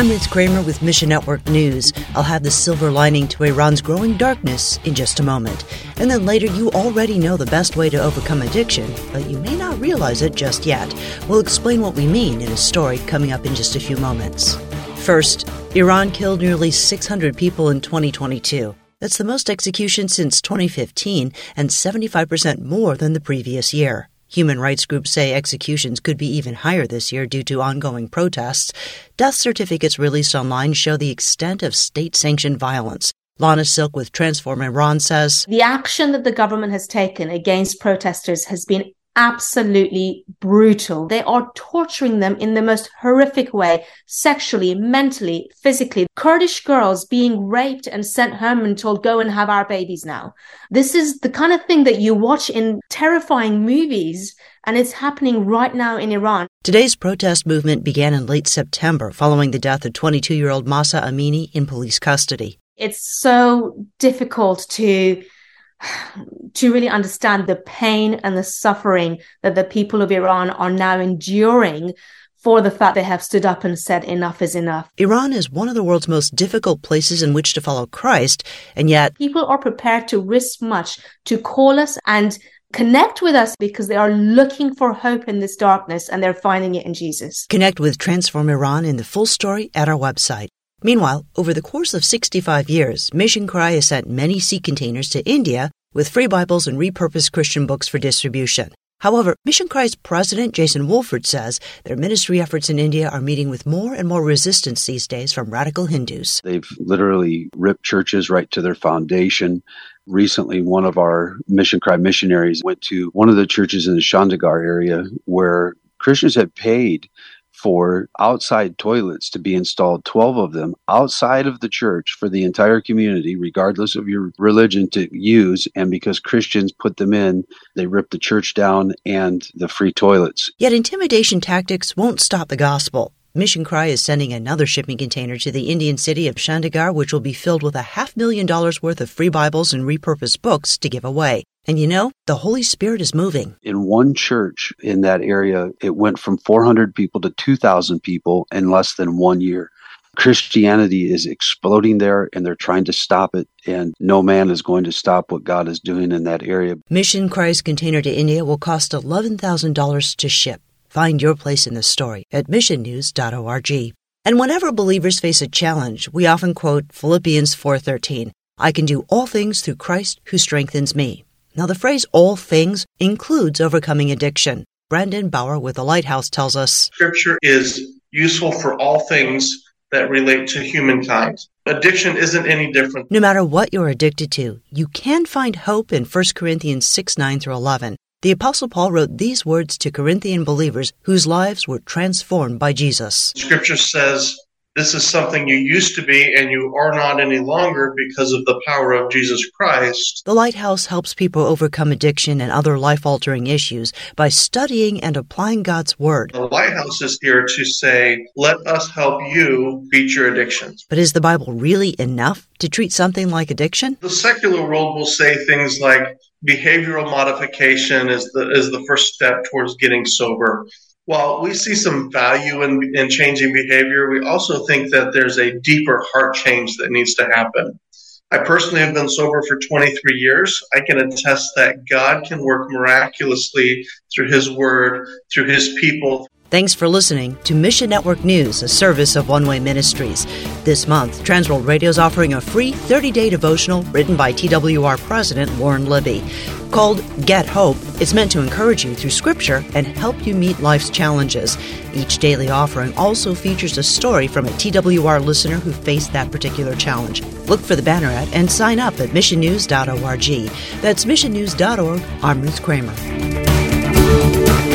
I'm Ruth Kramer with Mission Network News. I'll have the silver lining to Iran's growing darkness in just a moment. And then later, you already know the best way to overcome addiction, but you may not realize it just yet. We'll explain what we mean in a story coming up in just a few moments. First, Iran killed nearly 600 people in 2022. That's the most executions since 2015 and 75% more than the previous year. Human rights groups say executions could be even higher this year due to ongoing protests. Death certificates released online show the extent of state sanctioned violence. Lana Silk with Transform Iran says The action that the government has taken against protesters has been absolutely brutal. They are torturing them in the most horrific way, sexually, mentally, physically. Kurdish girls being raped and sent home and told, go and have our babies now. This is the kind of thing that you watch in terrifying movies. And it's happening right now in Iran. Today's protest movement began in late September following the death of 22 year old Mahsa Amini in police custody. It's so difficult to to really understand the pain and the suffering that the people of Iran are now enduring for the fact they have stood up and said enough is enough. Iran is one of the world's most difficult places in which to follow Christ, and yet people are prepared to risk much to call us and connect with us because they are looking for hope in this darkness and they're finding it in Jesus. Connect with Transform Iran in the full story at our website. Meanwhile, over the course of 65 years, Mission Cry has sent many sea containers to India with free Bibles and repurposed Christian books for distribution. However, Mission Cry's president, Jason Wolford, says their ministry efforts in India are meeting with more and more resistance these days from radical Hindus. They've literally ripped churches right to their foundation. Recently, one of our Mission Cry missionaries went to one of the churches in the Chandigarh area where Christians had paid for outside toilets to be installed, 12 of them outside of the church for the entire community, regardless of your religion, to use. And because Christians put them in, they ripped the church down and the free toilets. Yet intimidation tactics won't stop the gospel. Mission Cry is sending another shipping container to the Indian city of Chandigarh, which will be filled with a half million dollars worth of free Bibles and repurposed books to give away. And you know, the Holy Spirit is moving. In one church in that area, it went from 400 people to 2,000 people in less than one year. Christianity is exploding there and they're trying to stop it, and no man is going to stop what God is doing in that area. Mission Cry's container to India will cost $11,000 to ship. Find your place in the story at missionnews.org. And whenever believers face a challenge, we often quote Philippians 4:13, I can do all things through Christ who strengthens me. Now the phrase all things includes overcoming addiction. Brandon Bauer with the Lighthouse tells us Scripture is useful for all things that relate to humankind. Addiction isn't any different. No matter what you're addicted to, you can find hope in 1 Corinthians 6 9 through 11. The Apostle Paul wrote these words to Corinthian believers whose lives were transformed by Jesus. Scripture says, This is something you used to be and you are not any longer because of the power of Jesus Christ. The Lighthouse helps people overcome addiction and other life altering issues by studying and applying God's Word. The Lighthouse is here to say, Let us help you beat your addictions. But is the Bible really enough to treat something like addiction? The secular world will say things like, behavioral modification is the is the first step towards getting sober. While we see some value in, in changing behavior, we also think that there's a deeper heart change that needs to happen. I personally have been sober for 23 years. I can attest that God can work miraculously through His Word, through His people. Thanks for listening to Mission Network News, a service of One Way Ministries. This month, Transworld Radio is offering a free 30 day devotional written by TWR President Lauren Libby. Called Get Hope, it's meant to encourage you through Scripture and help you meet life's challenges. Each daily offering also features a story from a TWR listener who faced that particular challenge. Look for the banner ad and sign up at missionnews.org. That's missionnews.org. I'm Ruth Kramer.